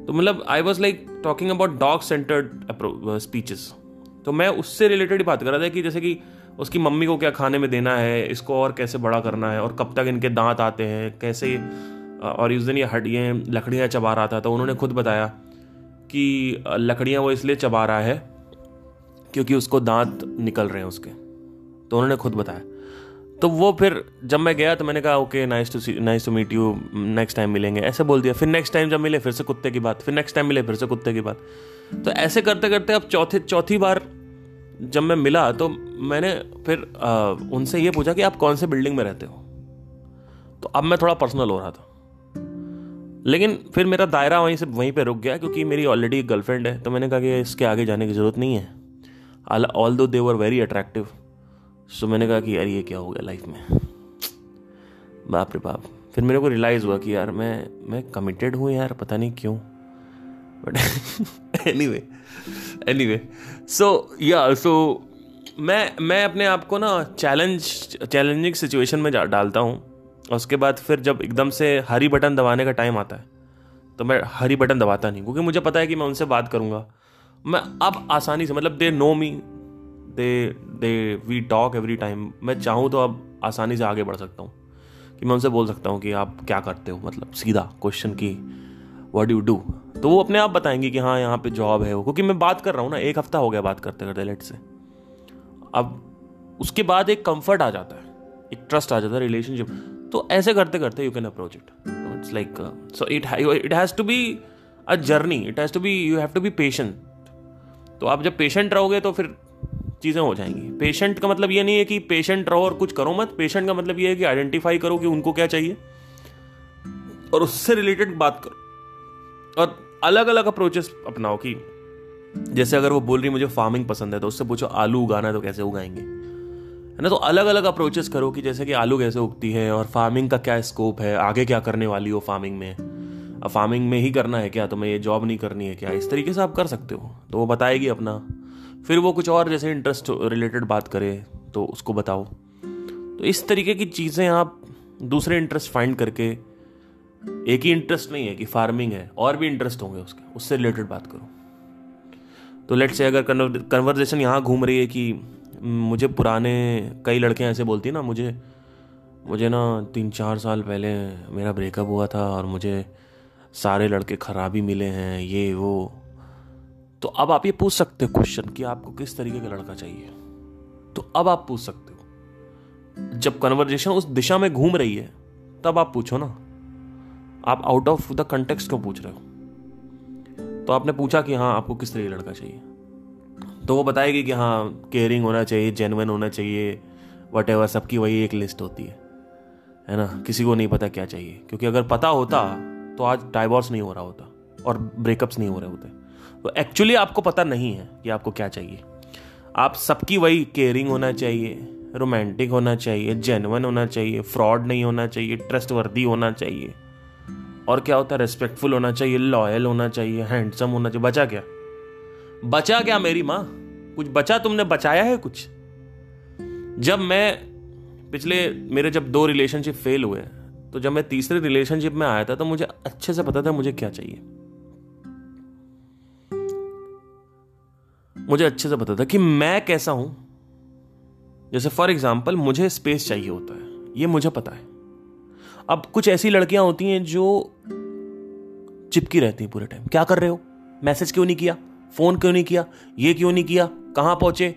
तो मतलब I was like talking about dog centered speeches तो मैं उससे रिलेटेड ही बात कर रहा था कि जैसे कि उसकी मम्मी को क्या खाने में देना है, इसको और कैसे बड़ा करना है, और कब तक इनके दांत आते हैं, कैसे और उस दिन ये हड्डियाँ लकड़ियाँ चबा रहा था। तो उन्होंने खुद बताया कि लकड़ियाँ वो इसलिए चबा रहा है क्योंकि उसको दांत निकल रहे हैं उसके। तो उन्होंने खुद बताया। तो वो फिर जब मैं गया तो मैंने कहा okay nice to see nice to meet you next time मिलेंगे। ऐसे बोल दिया। फिर नेक्स्ट टाइम जब मिले फिर से कुत्ते की बात। फिर नेक्स्ट टाइम मिले फिर से कुत्ते की बात। तो ऐसे करते करते अब चौथे चौथी बार जब मैं मिला तो मैंने फिर आ, उनसे ये पूछा कि आप कौन से बिल्डिंग में रहते हो? तो अब मैं थोड़ा पर्सनल हो रहा था। लेकिन फिर मेरा दायरा वहीं से वहीं पे रुक गया क्योंकि मेरी ऑलरेडी गर्लफ्रेंड है। तो मैंने कहा कि इसके आगे जाने की ज़रूरत नहीं है। ऑल दो दे वर वेरी अट्रैक्टिव सो मैंने कहा कि यार ये क्या हो गया लाइफ में? बाप रे बाप। फिर मेरे को रियलाइज़ हुआ कि यार मैं मैं कमिटेड हूँ यार, पता नहीं क्यों। But anyway anyway so yeah so मैं मैं अपने आप को ना चैलेंज चैलेंजिंग सिचुएशन में डालता हूँ। उसके बाद फिर जब एकदम से हरी बटन दबाने का टाइम आता है तो मैं हरी बटन दबाता नहीं। क्योंकि मुझे पता है कि मैं उनसे बात करूँगा। मैं अब आसानी से मतलब they know me they they we talk every time मैं चाहूँ तो अब आसानी से आगे बढ़ सकता हूँ। कि मैं उनसे बोल सकता हूँ कि आप क्या करते हो? मतलब सीधा क्वेश्चन की वट यू डू तो वो अपने आप बताएँगे कि हाँ यहाँ पे जॉब है वो। क्योंकि मैं बात कर रहा हूँ ना, एक हफ़्ता हो गया बात करते करते लेट से अब उसके बाद एक कंफर्ट आ जाता है, एक ट्रस्ट आ जाता है रिलेशनशिप तो ऐसे करते करते you can approach it it's like so it it has to be a journey it has to be you have to be patient तो आप जब पेशेंट रहोगे तो फिर चीज़ें हो जाएँगी। पेशेंट का मतलब ये नहीं है कि पेशेंट रहो और कुछ करो मत। पेशेंट का मतलब ये है कि आइडेंटिफाई करो कि उनको क्या चाहिए और उससे रिलेटेड बात करो। और अलग अलग अप्रोचेस अपनाओ कि जैसे अगर वो बोल रही मुझे फ़ार्मिंग पसंद है तो उससे पूछो, आलू उगाना है तो कैसे उगाएँगे? है ना? तो अलग अलग अप्रोचेस करो कि जैसे कि आलू कैसे उगती है और फ़ार्मिंग का क्या स्कोप है? आगे क्या करने वाली हो फ़ार्मिंग में? अब फ़ार्मिंग में ही करना है क्या? तुम्हें ये जॉब नहीं करनी है क्या? इस तरीके से आप कर सकते हो। तो वो बताएगी अपना। फिर वो कुछ और जैसे इंटरेस्ट रिलेटेड बात करे तो उसको बताओ। तो इस तरीके की चीज़ें आप दूसरे इंटरेस्ट फाइंड करके, एक ही इंटरेस्ट नहीं है कि फ़ार्मिंग है, और भी इंटरेस्ट होंगे उसके। उससे रिलेटेड बात करो। तो लेट से अगर कन्वर्जेशन यहाँ घूम रही है कि मुझे पुराने, कई लड़कियाँ ऐसे बोलती ना, मुझे मुझे ना तीन चार साल पहले मेरा ब्रेकअप हुआ था और मुझे सारे लड़के खराबी मिले हैं, ये, वो। तो अब आप ये पूछ सकते हो क्वेश्चन कि आपको किस तरीके का लड़का चाहिए। तो अब आप पूछ सकते हो। जब कन्वर्जेशन उस दिशा में घूम रही है, तब आप पूछो ना। आप आउट ऑफ़ द कंटेक्स्ट क्यों पूछ रहे हो? तो आपने पूछा कि हाँ आपको किस तरीके का लड़का चाहिए। तो वो बताएगी कि हाँ केयरिंग होना चाहिए जेनवन होना चाहिए वट एवर सबकी वही एक लिस्ट होती है। है ना? किसी को नहीं पता क्या चाहिए। क्योंकि अगर पता होता तो आज डाइवोर्स नहीं हो रहा होता और ब्रेकअप्स नहीं हो रहे होते। तो एक्चुअली आपको पता नहीं है कि आपको क्या चाहिए। आप सबकी वही केयरिंग होना चाहिए रोमांटिक होना चाहिए जेनवन होना चाहिए फ्रॉड नहीं होना चाहिए ट्रस्ट वर्दी होना चाहिए। और क्या होता है? रेस्पेक्टफुल होना चाहिए लॉयल होना चाहिए हैंडसम होना चाहिए। बचा क्या? बचा क्या मेरी माँ? कुछ बचा तुमने? बचाया है कुछ? जब मैं, पिछले, मेरे जब दो रिलेशनशिप फेल हुए तो जब मैं तीसरे रिलेशनशिप में आया था तो मुझे अच्छे से पता था मुझे क्या चाहिए। मुझे अच्छे से पता था कि मैं कैसा हूँ। जैसे फॉर एग्ज़ाम्पल मुझे स्पेस चाहिए होता है, ये मुझे पता है। अब कुछ ऐसी लड़कियाँ होती हैं जो चिपकी रहती हैं पूरे टाइम क्या कर रहे हो? मैसेज क्यों नहीं किया? फ़ोन क्यों नहीं किया? ये क्यों नहीं किया? कहाँ पहुँचे?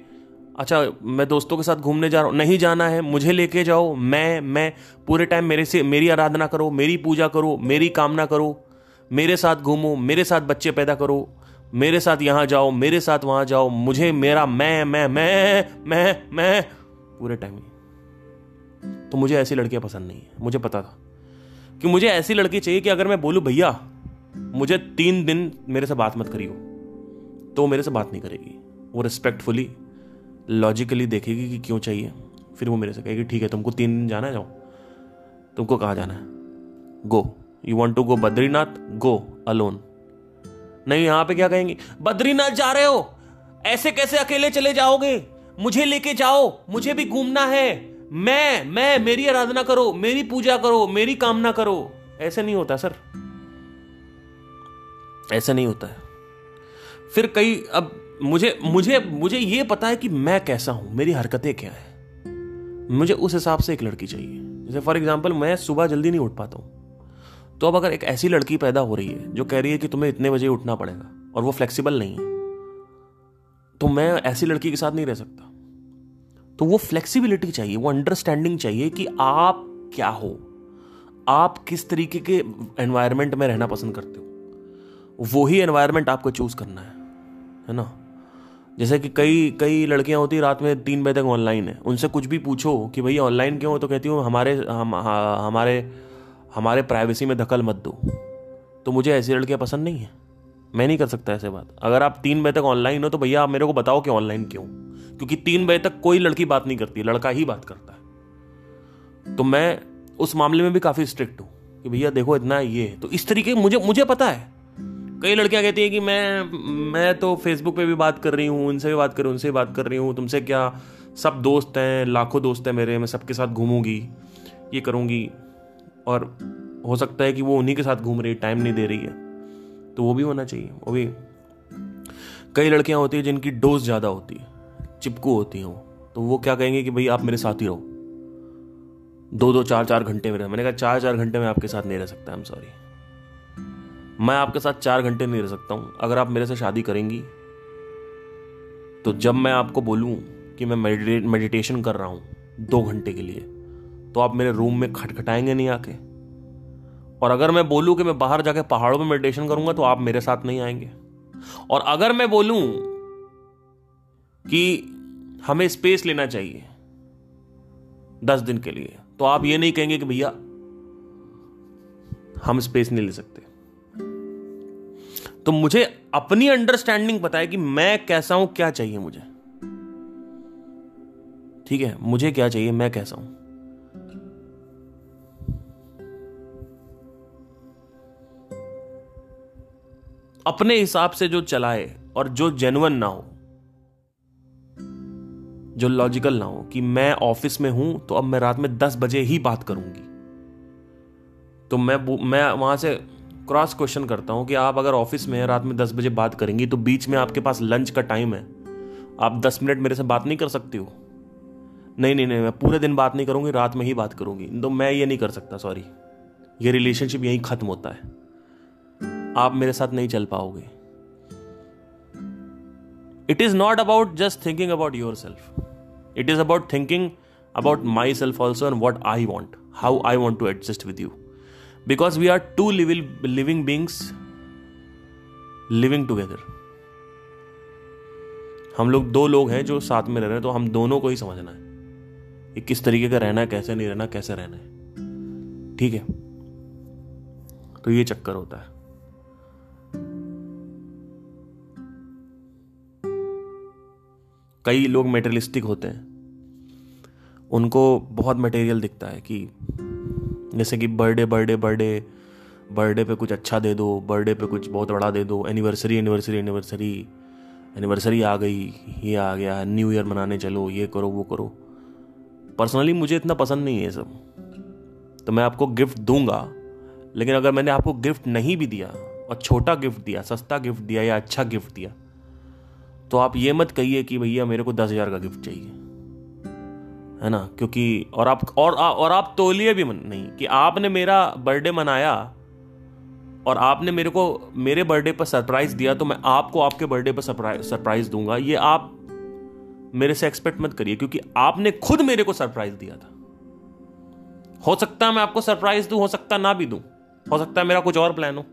अच्छा मैं दोस्तों के साथ घूमने जा रहा हूँ। नहीं जाना है, मुझे लेके जाओ। मैं मैं पूरे टाइम मेरे से, मेरी आराधना करो, मेरी पूजा करो, मेरी कामना करो। मेरे साथ घूमो, मेरे साथ बच्चे पैदा करो। मेरे साथ यहाँ जाओ, मेरे साथ वहाँ जाओ। मुझे, मेरा, मैं मैं मैं मैं मैं, पूरे टाइम तो मुझे ऐसी लड़कियाँ पसंद नहीं है, मुझे पता था। कि मुझे ऐसी लड़की चाहिए कि अगर मैं बोलूँ, भैया, मुझे तीन दिन मेरे से बात मत करियो। तो मेरे से बात नहीं करेगी। वो रिस्पेक्टफुली लॉजिकली देखेगी कि क्यों चाहिए। फिर वो मेरे से कहेगी, ठीक है, तुमको तीन दिन जाना है, जाओ। तुमको कहाँ जाना है? Go you want to go Badrinath? Go alone नहीं, यहाँ पे क्या कहेंगे? बद्रीनाथ जा रहे हो। ऐसे कैसे अकेले चले जाओगे? मुझे लेके जाओ। मुझे भी घूमना है। मैं मैं, मेरी आराधना करो, मेरी पूजा करो, मेरी कामना करो। ऐसे नहीं होता, सर। ऐसा नहीं होता है। फिर कई, अब मुझे मुझे मुझे ये पता है कि मैं कैसा हूँ, मेरी हरकतें क्या है। मुझे उस हिसाब से एक लड़की चाहिए। जैसे फॉर एग्ज़ाम्पल मैं सुबह जल्दी नहीं उठ पाता हूँ। तो अब अगर एक ऐसी लड़की पैदा हो रही है, जो कह रही है कि तुम्हें इतने बजे उठना पड़ेगा, और वो फ्लेक्सिबल नहीं है तो मैं ऐसी लड़की के साथ नहीं रह सकता। तो वो फ्लेक्सिबिलिटी चाहिए, वो अंडरस्टैंडिंग चाहिए कि आप क्या हो, आप किस तरीके के एनवायरमेंट में रहना पसंद करते हो। वही एनवायरमेंट आपको चूज़ करना है है ना? जैसे कि कई कई लड़कियाँ होती रात में तीन बजे तक ऑनलाइन है। उनसे कुछ भी पूछो कि भैया ऑनलाइन क्यों हो तो कहती हूँ हमारे हम हा, हमारे हमारे प्राइवेसी में दखल मत दो। तो मुझे ऐसी लड़कियाँ पसंद नहीं है। मैं नहीं कर सकता ऐसे बात। अगर आप तीन बजे तक ऑनलाइन हो तो भैया आप मेरे को बताओ कि ऑनलाइन क्यों? क्योंकि तीन बजे तक कोई लड़की बात नहीं करती लड़का ही बात करता है। तो मैं उस मामले में भी काफ़ी स्ट्रिक्ट हूँ कि भैया देखो इतना ये है। तो इस तरीके मुझे मुझे पता है। कई लड़कियाँ कहती हैं कि मैं मैं तो फेसबुक पे भी बात कर रही हूँ, उनसे भी बात कर रही हूँ, उनसे भी बात कर रही हूँ, तुमसे क्या सब दोस्त हैं, लाखों दोस्त हैं मेरे, मैं सबके साथ घूमूँगी, ये करूँगी। और हो सकता है कि वो उन्हीं के साथ घूम रही है टाइम नहीं दे रही है। तो वो भी होना चाहिए, वो भी। कई लड़कियाँ होती हैं जिनकी डोज ज़्यादा होती है, चिपकू होती हैं तो वो क्या कहेंगे कि भाई आप मेरे साथ ही रहो। दो दो चार चार घंटे में रह मैंने कहा चार चार घंटे में आपके साथ नहीं रह सकता आई एम सॉरी मैं आपके साथ चार घंटे नहीं रह सकता हूँ। अगर आप मेरे से शादी करेंगी तो जब मैं आपको बोलूँ कि मैं मेडिटेशन कर रहा हूँ दो घंटे के लिए तो आप मेरे रूम में खटखटाएँगे नहीं आके। और अगर मैं बोलूँ कि मैं बाहर जाके पहाड़ों में मेडिटेशन करूँगा तो आप मेरे साथ नहीं आएँगे। और अगर मैं बोलूँ कि हमें स्पेस लेना चाहिए दस दिन के लिए तो आप ये नहीं कहेंगे कि भैया, हम स्पेस नहीं ले सकते। तो मुझे अपनी अंडरस्टैंडिंग है कि मैं कैसा हूँ, क्या चाहिए मुझे। ठीक है, मुझे क्या चाहिए, मैं कैसा हूँ। अपने हिसाब से जो चलाए और जो जेनुअन ना हो, जो लॉजिकल ना हो कि मैं ऑफ़िस में हूँ तो अब मैं रात में दस बजे ही बात करूँगी। तो मैं मैं वहाँ से क्रॉस क्वेश्चन करता हूँ कि आप अगर ऑफ़िस में रात में दस बजे बात करेंगी तो बीच में आपके पास लंच का टाइम है। आप दस मिनट मेरे से बात नहीं कर सकती हो। नहीं नहीं नहीं, मैं पूरे दिन बात नहीं करूँगी, रात में ही बात करूँगी। तो मैं ये नहीं कर सकता सॉरी ये रिलेशनशिप यहीं खत्म होता है। आप मेरे साथ नहीं चल पाओगे। It is not about just thinking about yourself it is about thinking about myself also and what I want how I want to adjust with you because we are two living beings living together हम लोग दो लोग हैं जो साथ में रह रहे हैं तो हम दोनों को ही समझना है कि किस तरीके का रहना है, कैसे नहीं रहना, कैसे रहना है। ठीक है? तो ये चक्कर होता है। कई लोग मेटेरियलिस्टिक होते हैं। उनको बहुत मटेरियल दिखता है कि जैसे कि बर्थडे बर्थडे बर्थडे बर्थडे पे कुछ अच्छा दे दो, बर्थडे पे कुछ बहुत बड़ा दे दो एनिवर्सरी एनिवर्सरी एनिवर्सरी एनिवर्सरी आ गई, ये आ गया न्यू ईयर मनाने चलो, ये करो, वो करो। पर्सनली मुझे इतना पसंद नहीं है सब। तो मैं आपको गिफ्ट दूँगा, लेकिन अगर मैंने आपको गिफ्ट नहीं भी दिया, और छोटा गिफ्ट दिया, सस्ता गिफ्ट दिया या अच्छा गिफ्ट दिया तो आप ये मत कहिए कि भैया मेरे को दस हज़ार का गिफ्ट चाहिए। है ना? क्योंकि और आप, और और आप तोलिए भी नहीं, कि आपने मेरा बर्थडे मनाया और आपने मेरे को, मेरे बर्थडे पर सरप्राइज़ दिया तो मैं आपको आपके बर्थडे पर सरप्राइज़ दूँगा। ये आप मेरे से एक्सपेक्ट मत करिए, क्योंकि आपने खुद मेरे को सरप्राइज़ दिया था। हो सकता है मैं आपको सरप्राइज़ दूँ, हो सकता ना भी दूँ। हो सकता है मेरा कुछ और प्लान हो।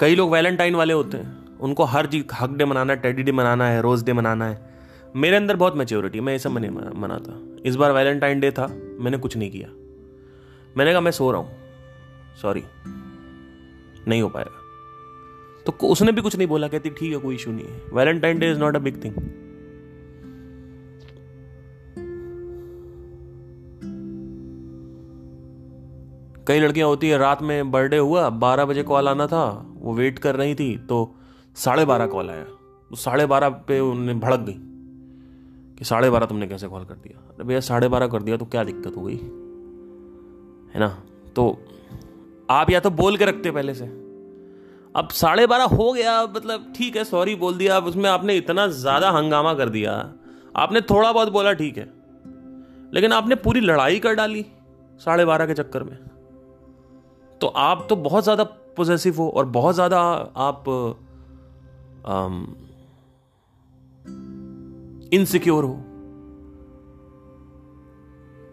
कई लोग वैलेंटाइन वाले होते हैं। उनको हर चीज़ हक डे मनाना है टेडी डे मनाना है रोज डे मनाना है। मेरे अंदर बहुत मेच्योरिटी मैं ये सब नहीं मनाता इस बार वैलेंटाइन डे था मैंने कुछ नहीं किया। मैंने कहा मैं सो रहा हूँ। सॉरी नहीं हो पाएगा तो उसने भी कुछ नहीं बोला कहती ठीक है कोई इशू नहीं है। Valentine day is not a big thing कई लड़कियाँ होती है रात में बर्थडे हुआ बारह बजे कॉल आना था वो वेट कर रही थी तो साढ़े बारह कॉल आया। तो साढ़े बारह पे उन्हें भड़क गई। कि साढ़े बारह तुमने कैसे कॉल कर दिया? अरे भैया, साढ़े बारह कर दिया तो क्या दिक्कत हो गई? है ना? तो आप या तो बोल के रखते पहले से। अब साढ़े बारह हो गया मतलब ठीक है सॉरी बोल दिया, अब उसमें आपने इतना ज़्यादा हंगामा कर दिया। आपने थोड़ा बहुत बोला ठीक है, लेकिन आपने पूरी लड़ाई कर डाली साढ़े बारह के चक्कर में। तो आप तो बहुत ज़्यादा पोजेसिव हो और बहुत ज़्यादा आप इनसिक्योर हो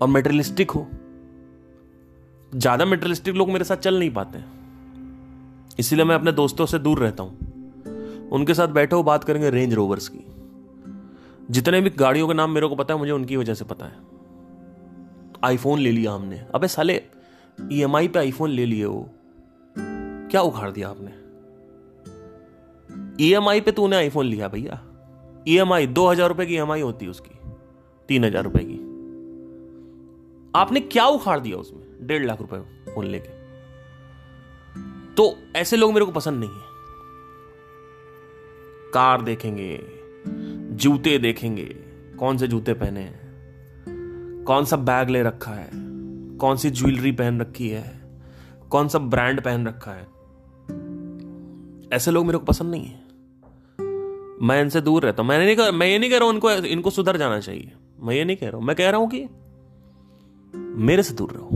और मेटेरियलिस्टिक हो, ज़्यादा मेटेरियलिस्टिक लोग मेरे साथ चल नहीं पाते इसीलिए मैं अपने दोस्तों से दूर रहता हूँ। उनके साथ बैठे हो, बात करेंगे रेंज रोवर्स की। जितने भी गाड़ियों के नाम मेरे को पता है, मुझे उनकी वजह से पता है। आईफोन ले लिया हमने। अबे साले ईएमआई पे आईफोन ले लिए हो। क्या उखाड़ दिया आपने? ईएमआई पे तूने आईफोन लिया भैया। ईएमआई दो हज़ार रुपए की ई एम आई होती है उसकी, तीन हज़ार रुपए की। आपने क्या उखाड़ दिया उसमें? डेढ़ लाख रुपए फ़ोन लेके। तो ऐसे लोग मेरे को पसंद नहीं है। कार देखेंगे, जूते देखेंगे, कौन से जूते पहने हैं, कौन सा बैग ले रखा है, कौन सी ज्वेलरी पहन रखी है, कौन सा ब्रांड पहन रखा है। ऐसे लोग मेरे को पसंद नहीं है। मैं इनसे दूर रहता हूँ। मैंने नहीं कर मैं ये नहीं कह रहा हूँ इनको इनको सुधर जाना चाहिए। मैं ये नहीं कह रहा हूँ। मैं कह रहा हूँ कि मेरे से दूर रहो।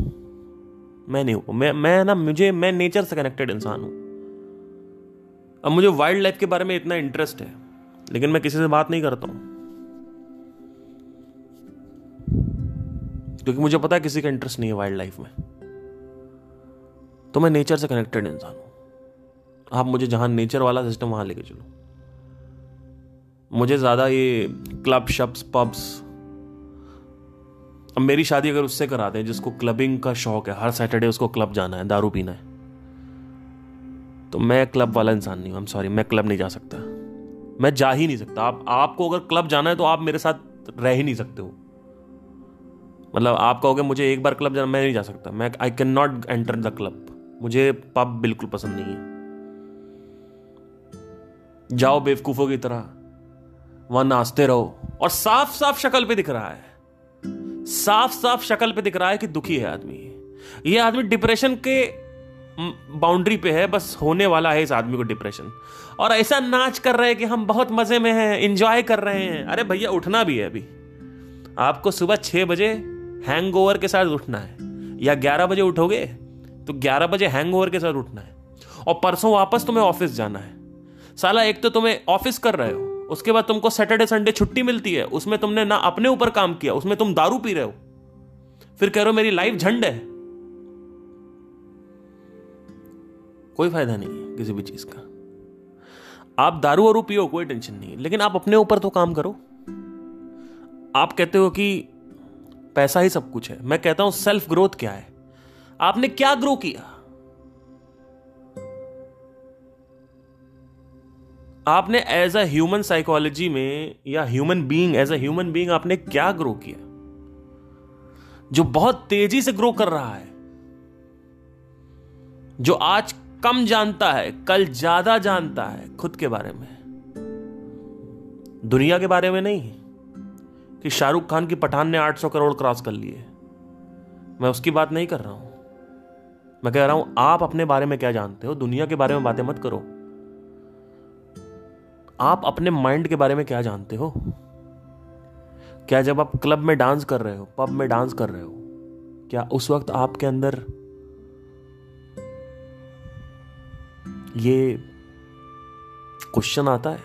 मैं नहीं हूँ। मैं मैं ना मुझे मैं नेचर से कनेक्टेड इंसान हूँ। अब मुझे वाइल्ड लाइफ के बारे में इतना इंटरेस्ट है। लेकिन मैं किसी से बात नहीं करता हूँ। क्योंकि मुझे पता है किसी का इंटरेस्ट नहीं है वाइल्ड लाइफ में। तो मैं नेचर से कनेक्टेड इंसान हूँ। आप मुझे जहाँ नेचर वाला सिस्टम वहाँ लेके चलो। मुझे ज़्यादा ये क्लब शब्स पब्स अब मेरी शादी अगर उससे करा दें, जिसको क्लबिंग का शौक है, हर सैटरडे उसको क्लब जाना है, दारू पीना है तो मैं क्लब वाला इंसान नहीं हूँ सॉरी मैं क्लब नहीं जा सकता। मैं जा ही नहीं सकता। आप, आपको अगर क्लब जाना है तो आप मेरे साथ रह ही नहीं सकते हो। मतलब आप कहोगे, मुझे एक बार क्लब जाना, मैं नहीं जा सकता। मैं I can not enter the club मुझे पब बिल्कुल पसंद नहीं है। जाओ बेवकूफों की तरह। वहाँ नाचते रहो। और साफ़ साफ़ शक्ल पे दिख रहा है। साफ़ साफ़ शक्ल पे दिख रहा है कि दुखी है आदमी। ये आदमी डिप्रेशन के बाउंड्री पे है, बस होने वाला है इस आदमी को डिप्रेशन और ऐसा नाच कर रहे हैं कि हम बहुत मज़े में हैं इंजॉय कर रहे हैं। अरे भैया, उठना भी है अभी। आपको सुबह छह बजे हैंगओवर के साथ उठना है। या ग्यारह बजे उठोगे तो ग्यारह बजे हैंगओवर के साथ उठना है। और परसों वापस तुम्हें ऑफ़िस जाना है। साला, एक तो तुम्हें ऑफ़िस कर रहे हो। उसके बाद तुमको सैटरडे संडे छुट्टी मिलती है, उसमें तुमने ना अपने ऊपर काम किया, उसमें तुम दारू पी रहे हो। फिर कह रहे हो, मेरी लाइफ झंड है। कोई फ़ायदा नहीं है किसी भी चीज़ का। आप दारू वारू पियो, कोई टेंशन नहीं लेकिन आप अपने ऊपर तो काम करो। आप कहते हो कि पैसा ही सब कुछ है। मैं कहता हूँ सेल्फ ग्रोथ क्या है? आपने क्या ग्रो किया? आपने एज अ ह्यूमन साइकोलॉजी में या human being as a human being आपने क्या ग्रो किया? जो बहुत तेज़ी से ग्रो कर रहा है, जो आज कम जानता है, कल ज़्यादा जानता है, खुद के बारे में दुनिया के बारे में नहीं, कि शाहरुख खान की पठान ने 800 करोड़ क्रॉस कर लिए। मैं उसकी बात नहीं कर रहा हूँ। मैं कह रहा हूँ, आप अपने बारे में क्या जानते हो? दुनिया के बारे में बातें मत करो। आप अपने माइंड के बारे में क्या जानते हो? क्या जब आप क्लब में डांस कर रहे हो पब में डांस कर रहे हो, क्या उस वक्त आपके अंदर ये क्वेश्चन आता है?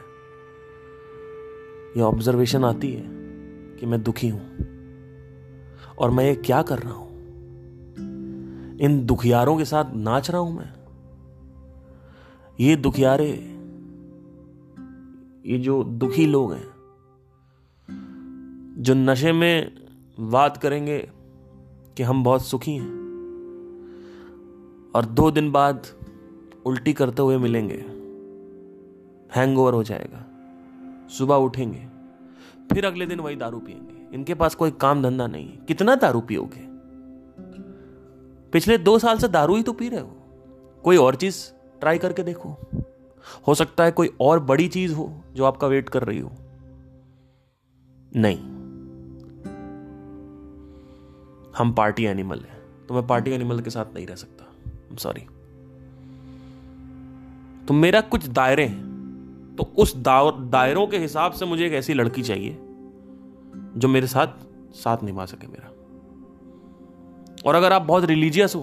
या ऑब्जर्वेशन आती है कि मैं दुखी हूँ? और मैं ये क्या कर रहा हूँ? इन दुखियारों के साथ नाच रहा हूँ मैं। ये दुखियारे ये जो दुखी लोग हैं, जो नशे में बात करेंगे कि हम बहुत सुखी हैं और दो दिन बाद उल्टी करते हुए मिलेंगे हैंगओवर हो जाएगा, सुबह उठेंगे, फिर अगले दिन वही दारू पिएँगे इनके पास कोई काम धंधा नहीं कितना दारू पियोगे? पिछले दो साल से दारू ही तो पी रहे हो। कोई और चीज़ ट्राई करके देखो। हो सकता है कोई और बड़ी चीज़ हो जो आपका वेट कर रही हो। नहीं। हम पार्टी एनिमल हैं तो मैं पार्टी एनिमल के साथ नहीं रह सकता। सॉरी तो मेरा कुछ दायरे हैं तो उस दायरों के हिसाब से मुझे एक ऐसी लड़की चाहिए, जो मेरे साथ साथ निभा सके मेरा। और अगर आप बहुत रिलीजियस हो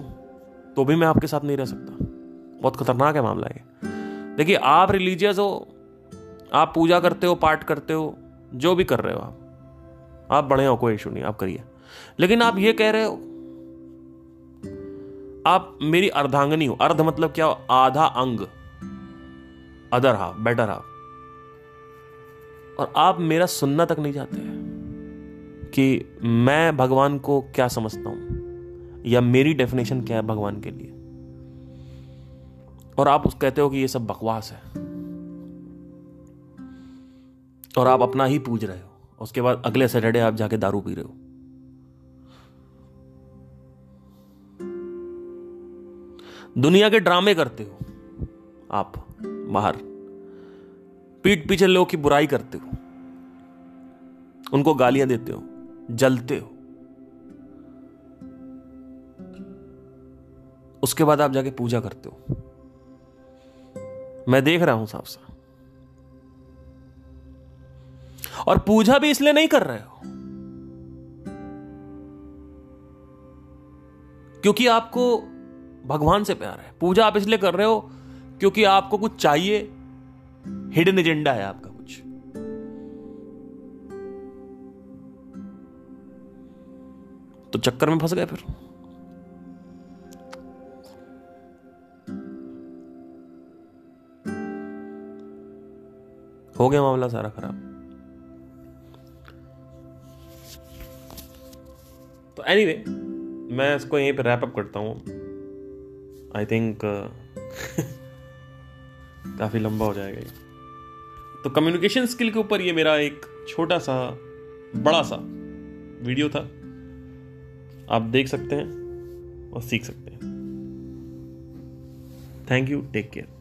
तो भी मैं आपके साथ नहीं रह सकता। बहुत खतरनाक है मामला ये। देखिए, आप रिलीजियस हो, आप पूजा करते हो, पाठ करते हो, जो भी कर रहे हो आप बड़े हो, कोई इशू नहीं, आप करिए। लेकिन आप ये कह रहे हो, आप मेरी अर्धांगनी हो। अर्ध मतलब क्या? हो आधा अंग अदर हाफ़ बेटर हाफ़ और आप मेरा सुनना तक नहीं चाहते कि मैं भगवान को क्या समझता हूँ, या मेरी डेफिनेशन क्या है भगवान के लिए। और आप उस कहते हो कि ये सब बकवास है। और आप अपना ही पूज रहे हो। उसके बाद अगले सैटरडे आप जाके दारू पी रहे हो। दुनिया के ड्रामे करते हो आप, बाहर। पीठ पीछे लोगों की बुराई करते हो। उनको गालियाँ देते हो, जलते हो। उसके बाद आप जाके पूजा करते हो। मैं देख रहा हूँ साफ़ साफ़। और पूजा भी इसलिए नहीं कर रहे हो। क्योंकि आपको भगवान से प्यार है। पूजा आप इसलिए कर रहे हो क्योंकि आपको कुछ चाहिए। हिडन एजेंडा है आपका कुछ। तो चक्कर में फंस गए फिर। हो गया मामला सारा खराब। तो एनीवे anyway, मैं इसको यहीं पर रैप अप करता हूँ। आई थिंक काफ़ी लंबा हो जाएगा ये। तो कम्युनिकेशन स्किल के ऊपर ये मेरा एक छोटा सा बड़ा सा वीडियो था। आप देख सकते हैं और सीख सकते हैं। Thank you take care